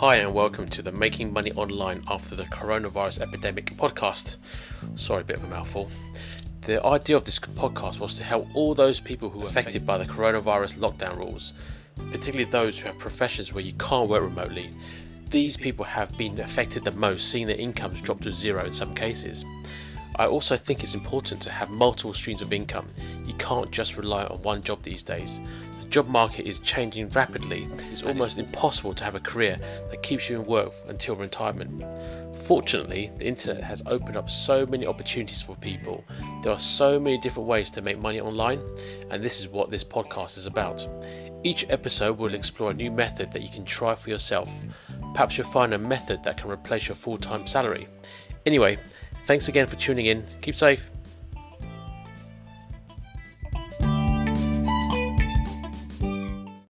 Hi, and welcome to the Making Money Online After the Coronavirus Epidemic podcast. Sorry, a bit of a mouthful. The idea of this podcast was to help all those people who are affected by the coronavirus lockdown rules, particularly those who have professions where you can't work remotely. These people have been affected the most, seeing their incomes drop to zero in some cases. I also think it's important to have multiple streams of income. You can't just rely on one job these days. The job market is changing rapidly. It's almost impossible to have a career that keeps you in work until retirement. Fortunately, the internet has opened up so many opportunities for people. There are so many different ways to make money online, and this is what this podcast is about. Each episode will explore a new method that you can try for yourself. Perhaps you'll find a method that can replace your full time salary. Anyway, Thanks again for tuning in. Keep safe.